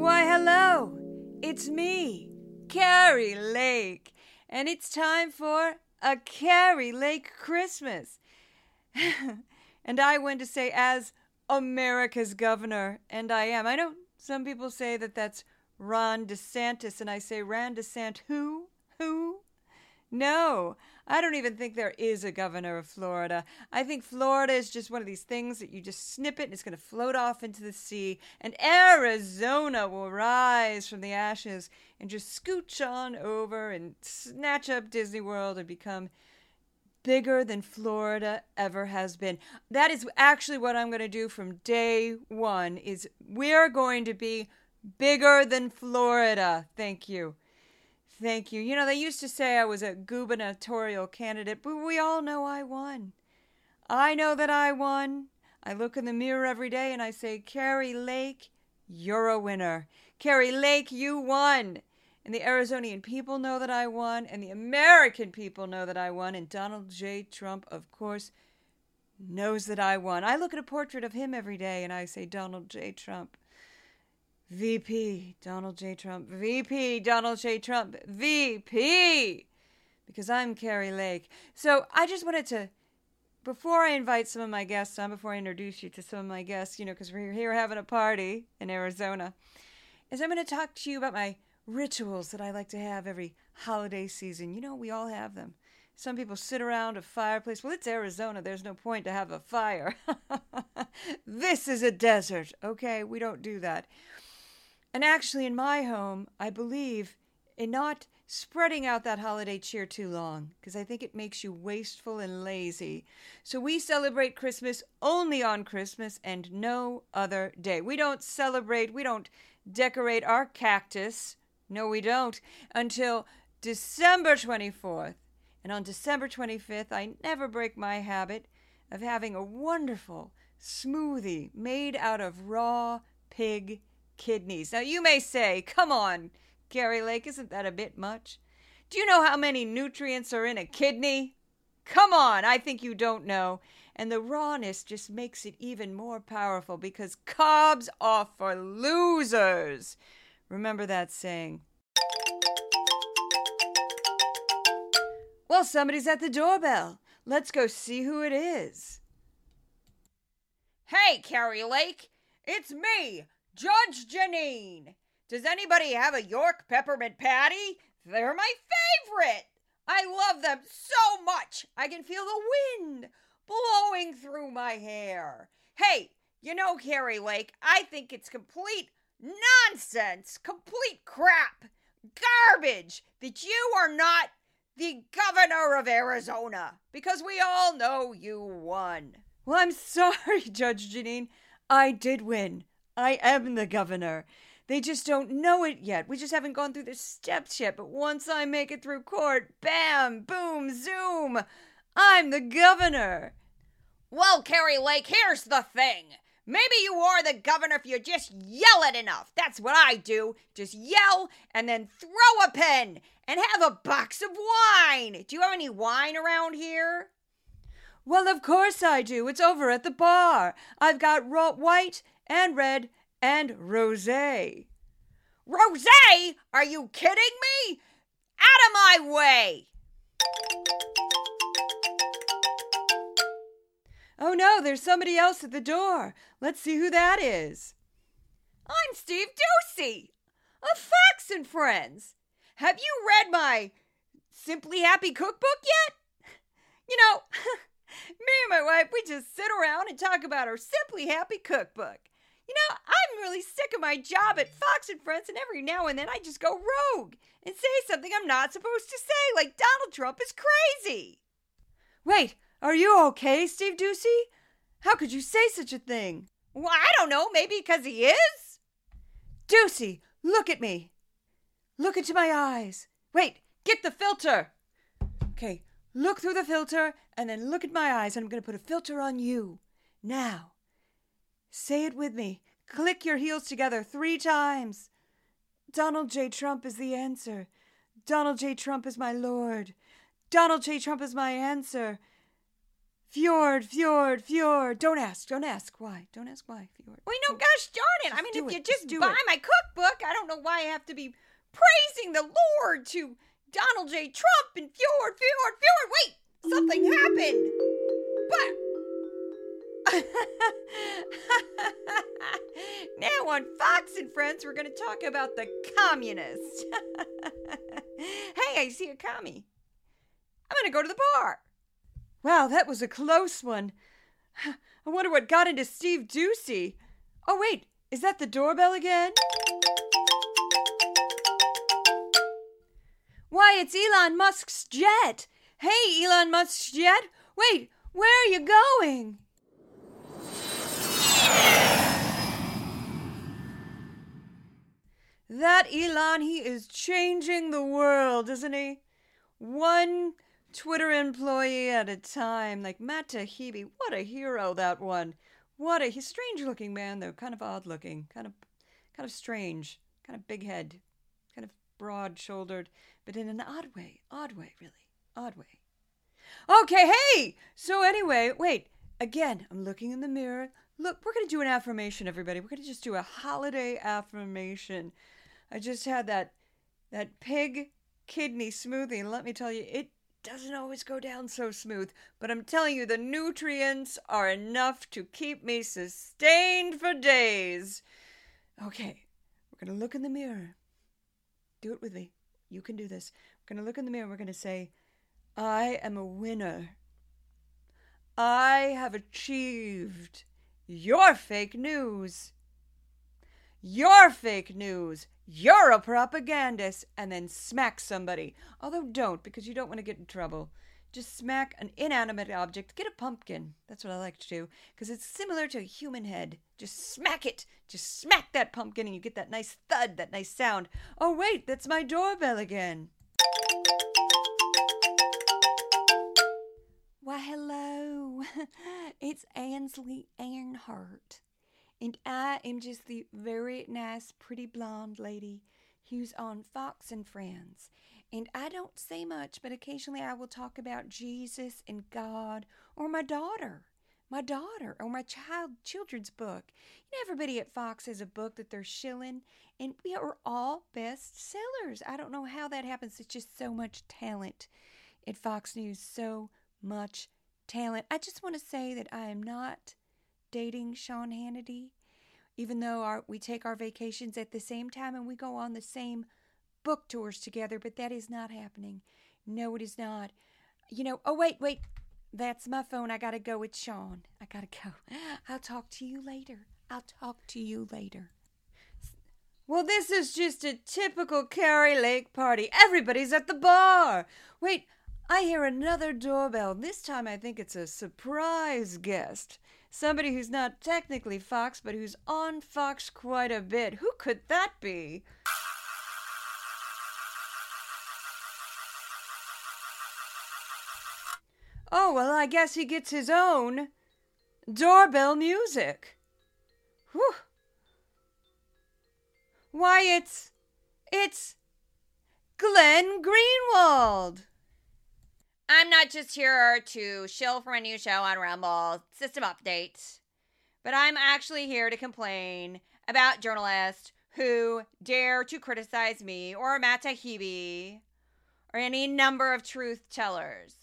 Why, hello! It's me, Kari Lake, and it's time for a Kari Lake Christmas. and I went to say, as America's governor, and I am. I know some people say that that's Ron DeSantis, and I say, Ron DeSant, who? Who? No, I don't even think there is a governor of Florida. I think Florida is just one of these things that you just snip it and it's going to float off into the sea, and Arizona will rise from the ashes and just scooch on over and snatch up Disney World and become bigger than Florida ever has been. That is actually what I'm going to do from day 1 is we're going to be bigger than Florida. Thank you. Thank you. You know, they used to say I was a gubernatorial candidate, but we all know I won. I know that I won. I look in the mirror every day and I say, Kari Lake, you're a winner. Kari Lake, you won. And the Arizonian people know that I won, and the American people know that I won, and Donald J. Trump, of course, knows that I won. I look at a portrait of him every day and I say, Donald J. Trump, VP Donald J. Trump, VP Donald J. Trump, VP, because I'm Kari Lake. So I just wanted to, before I invite some of my guests on, before I introduce you to some of my guests, you know, because we're here having a party in Arizona, is I'm going to talk to you about my rituals that I like to have every holiday season. You know, we all have them. Some people sit around a fireplace. Well, it's Arizona. There's no point to have a fire. this is a desert. Okay, we don't do that. And actually, in my home, I believe in not spreading out that holiday cheer too long because I think it makes you wasteful and lazy. So we celebrate Christmas only on Christmas and no other day. We don't celebrate, we don't decorate our cactus. No, we don't until December 24th. And on December 25th, I never break my habit of having a wonderful smoothie made out of raw pig kidneys. Now, you may say, come on, Kari Lake, isn't that a bit much? Do you know how many nutrients are in a kidney? Come on, I think you don't know. And the rawness just makes it even more powerful because carbs are for losers. Remember that saying. Well, somebody's at the doorbell. Let's go see who it is. Hey, Kari Lake, it's me, Judge Jeanine. Does anybody have a York peppermint patty? They're my favorite. I love them so much. I can feel the wind blowing through my hair. Hey, you know, Kari Lake, I think it's complete nonsense, complete crap, garbage that you are not the governor of Arizona because we all know you won. Well, I'm sorry, Judge Jeanine. I did win. I am the governor. They just don't know it yet. We just haven't gone through the steps yet. But once I make it through court, bam, boom, zoom, I'm the governor. Well, Kari Lake, here's the thing. Maybe you are the governor if you just yell it enough. That's what I do. Just yell and then throw a pen and have a box of wine. Do you have any wine around here? Well, of course I do. It's over at the bar. I've got ro- white and red and rosé. Rosé? Are you kidding me? Out of my way! Oh no, there's somebody else at the door. Let's see who that is. I'm Steve Doocy of Fox and Friends. Have you read my Simply Happy cookbook yet? You know, me and my wife, we just sit around and talk about our Simply Happy cookbook. You know, I'm really sick of my job at Fox and Friends, and every now and then I just go rogue and say something I'm not supposed to say, like Donald Trump is crazy. Wait, are you okay, Steve Doocy? How could you say such a thing? Well, I don't know. Maybe because he is? Doocy, look at me. Look into my eyes. Wait, get the filter. Okay, look through the filter and then look at my eyes, and I'm going to put a filter on you. Now, say it with me. Click your heels together three times. Donald J. Trump is the answer. Donald J. Trump is my lord. Donald J. Trump is my answer. Fjord, Fjord, Fjord. Don't ask, don't ask why. Don't ask why, Fjord. Well, you know, gosh darn it. I mean, if it, you just just do buy it. my cookbook, I don't know why I have to be praising the Lord to Donald J. Trump and Fjord, Fjord, Fjord. Wait, something happened. But now on Fox and Friends, we're going to talk about the communists. hey, I see a commie. I'm going to go to the bar. Wow, that was a close one. I wonder what got into Steve Doocy. Oh, wait, is that the doorbell again? Why, it's Elon Musk's jet. Hey, Elon Musk's jet. Wait, where are you going? That Elon, he is changing the world, isn't he? One Twitter employee at a time. Like Matt Taibbi, what a hero that one. What a he's strange looking man though, kind of odd looking, kind of kind of strange, kind of big head, kind of broad shouldered, but in an odd way, odd way, really, odd way. Okay, hey. So anyway, wait. Again, I'm looking in the mirror. Look, we're gonna do an affirmation, everybody. We're gonna just do a holiday affirmation. I just had that that pig kidney smoothie, and let me tell you, it doesn't always go down so smooth. But I'm telling you, the nutrients are enough to keep me sustained for days. Okay, we're gonna look in the mirror. Do it with me. You can do this. We're gonna look in the mirror. We're gonna say, I am a winner. I have achieved. You're fake news. You're fake news. You're a propagandist. And then smack somebody. Although don't, because you don't want to get in trouble. Just smack an inanimate object. Get a pumpkin. That's what I like to do. Because it's similar to a human head. Just smack it. Just smack that pumpkin and you get that nice thud, that nice sound. Oh, wait, that's my doorbell again. Why, hello. It's Ainsley Earhardt. And I am just the very nice, pretty blonde lady who's on Fox and Friends. And I don't say much, but occasionally I will talk about Jesus and God or my daughter. My daughter or my child children's book. You know, everybody at Fox has a book that they're shilling, and we are all best sellers. I don't know how that happens. It's just so much talent at Fox News. So much talent. I just want to say that I am not dating Sean Hannity, even though our, we take our vacations at the same time and we go on the same book tours together, but that is not happening. No, it is not. You know, oh, wait, wait. That's my phone. I got to go with Sean. I got to go. I'll talk to you later. I'll talk to you later. Well, this is just a typical Kari Lake party. Everybody's at the bar. Wait, I hear another doorbell. This time I think it's a surprise guest. Somebody who's not technically Fox, but who's on Fox quite a bit. Who could that be? Oh, well, I guess he gets his own doorbell music. Whew. Why, it's. It's. Glenn Greenwald. I'm not just here to shill for a new show on Rumble, system update, but I'm actually here to complain about journalists who dare to criticize me or Matt Taibbi or any number of truth tellers.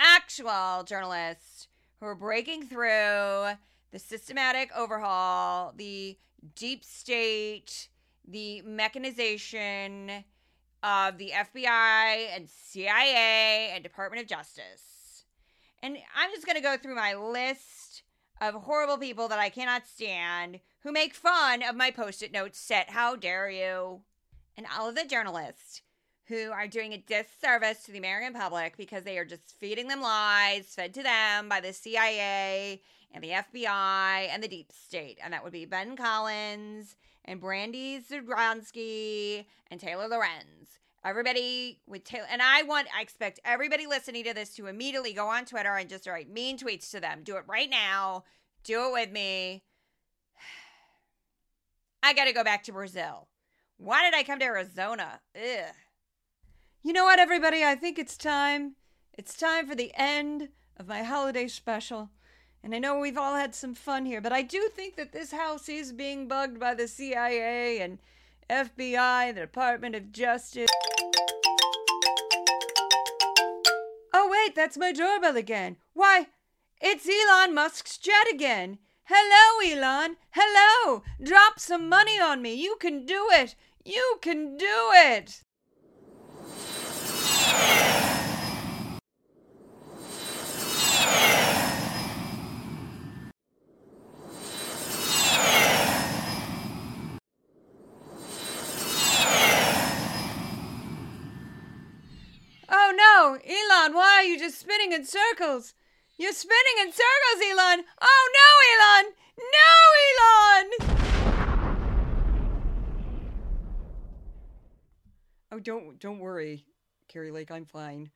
Actual journalists who are breaking through the systematic overhaul, the deep state, the mechanization of the FBI and CIA and Department of Justice. And I'm just going to go through my list of horrible people that I cannot stand who make fun of my post it note set. How dare you? And all of the journalists who are doing a disservice to the American public because they are just feeding them lies fed to them by the CIA and the FBI and the deep state. And that would be Ben Collins and Brandy Zadrozny and Taylor Lorenz. Everybody with Taylor, and I want, I expect everybody listening to this to immediately go on Twitter and just write mean tweets to them. Do it right now. Do it with me. I got to go back to Brazil. Why did I come to Arizona? Ugh. You know what, everybody? I think it's time. It's time for the end of my holiday special. And I know we've all had some fun here, but I do think that this house is being bugged by the CIA and FBI, the Department of Justice. Oh, wait, that's my doorbell again. Why, it's Elon Musk's jet again. Hello, Elon. Hello. Drop some money on me. You can do it. You can do it. Oh no, Are just spinning in circles? You're spinning in circles, Elon! Oh no, Elon! No, Elon! Oh, don't don't worry, Kari Lake. I'm fine.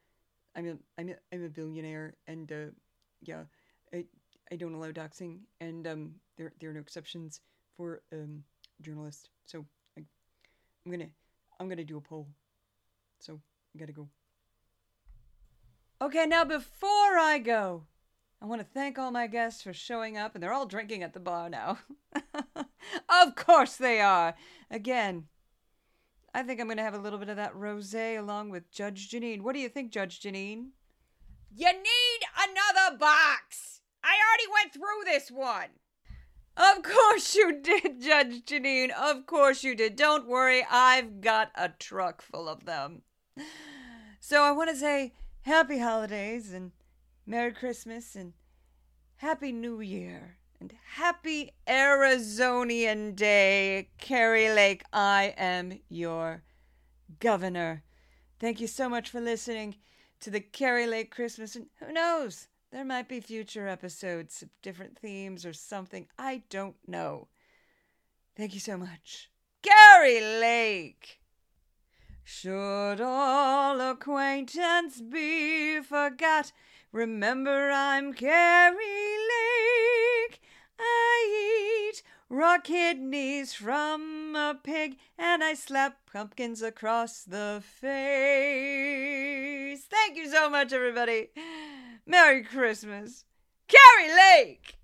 I'm a I'm a, I'm a billionaire, and uh, yeah, I I don't allow doxing, and um, there there are no exceptions for um journalists. So I, I'm gonna I'm gonna do a poll. So I gotta go. Okay, now before I go, I want to thank all my guests for showing up, and they're all drinking at the bar now. of course they are. Again, I think I'm going to have a little bit of that rosé along with Judge Jeanine. What do you think, Judge Jeanine? You need another box. I already went through this one. Of course you did, Judge Jeanine. Of course you did. Don't worry, I've got a truck full of them. So I want to say happy holidays and Merry Christmas and Happy New Year and Happy Arizonian Day. Kari Lake, I am your governor. Thank you so much for listening to the Kari Lake Christmas. And who knows? There might be future episodes of different themes or something. I don't know. Thank you so much. Kari Lake! Should all acquaintance be forgot, remember I'm Kari Lake. I eat raw kidneys from a pig and I slap pumpkins across the face. Thank you so much, everybody. Merry Christmas. Kari Lake!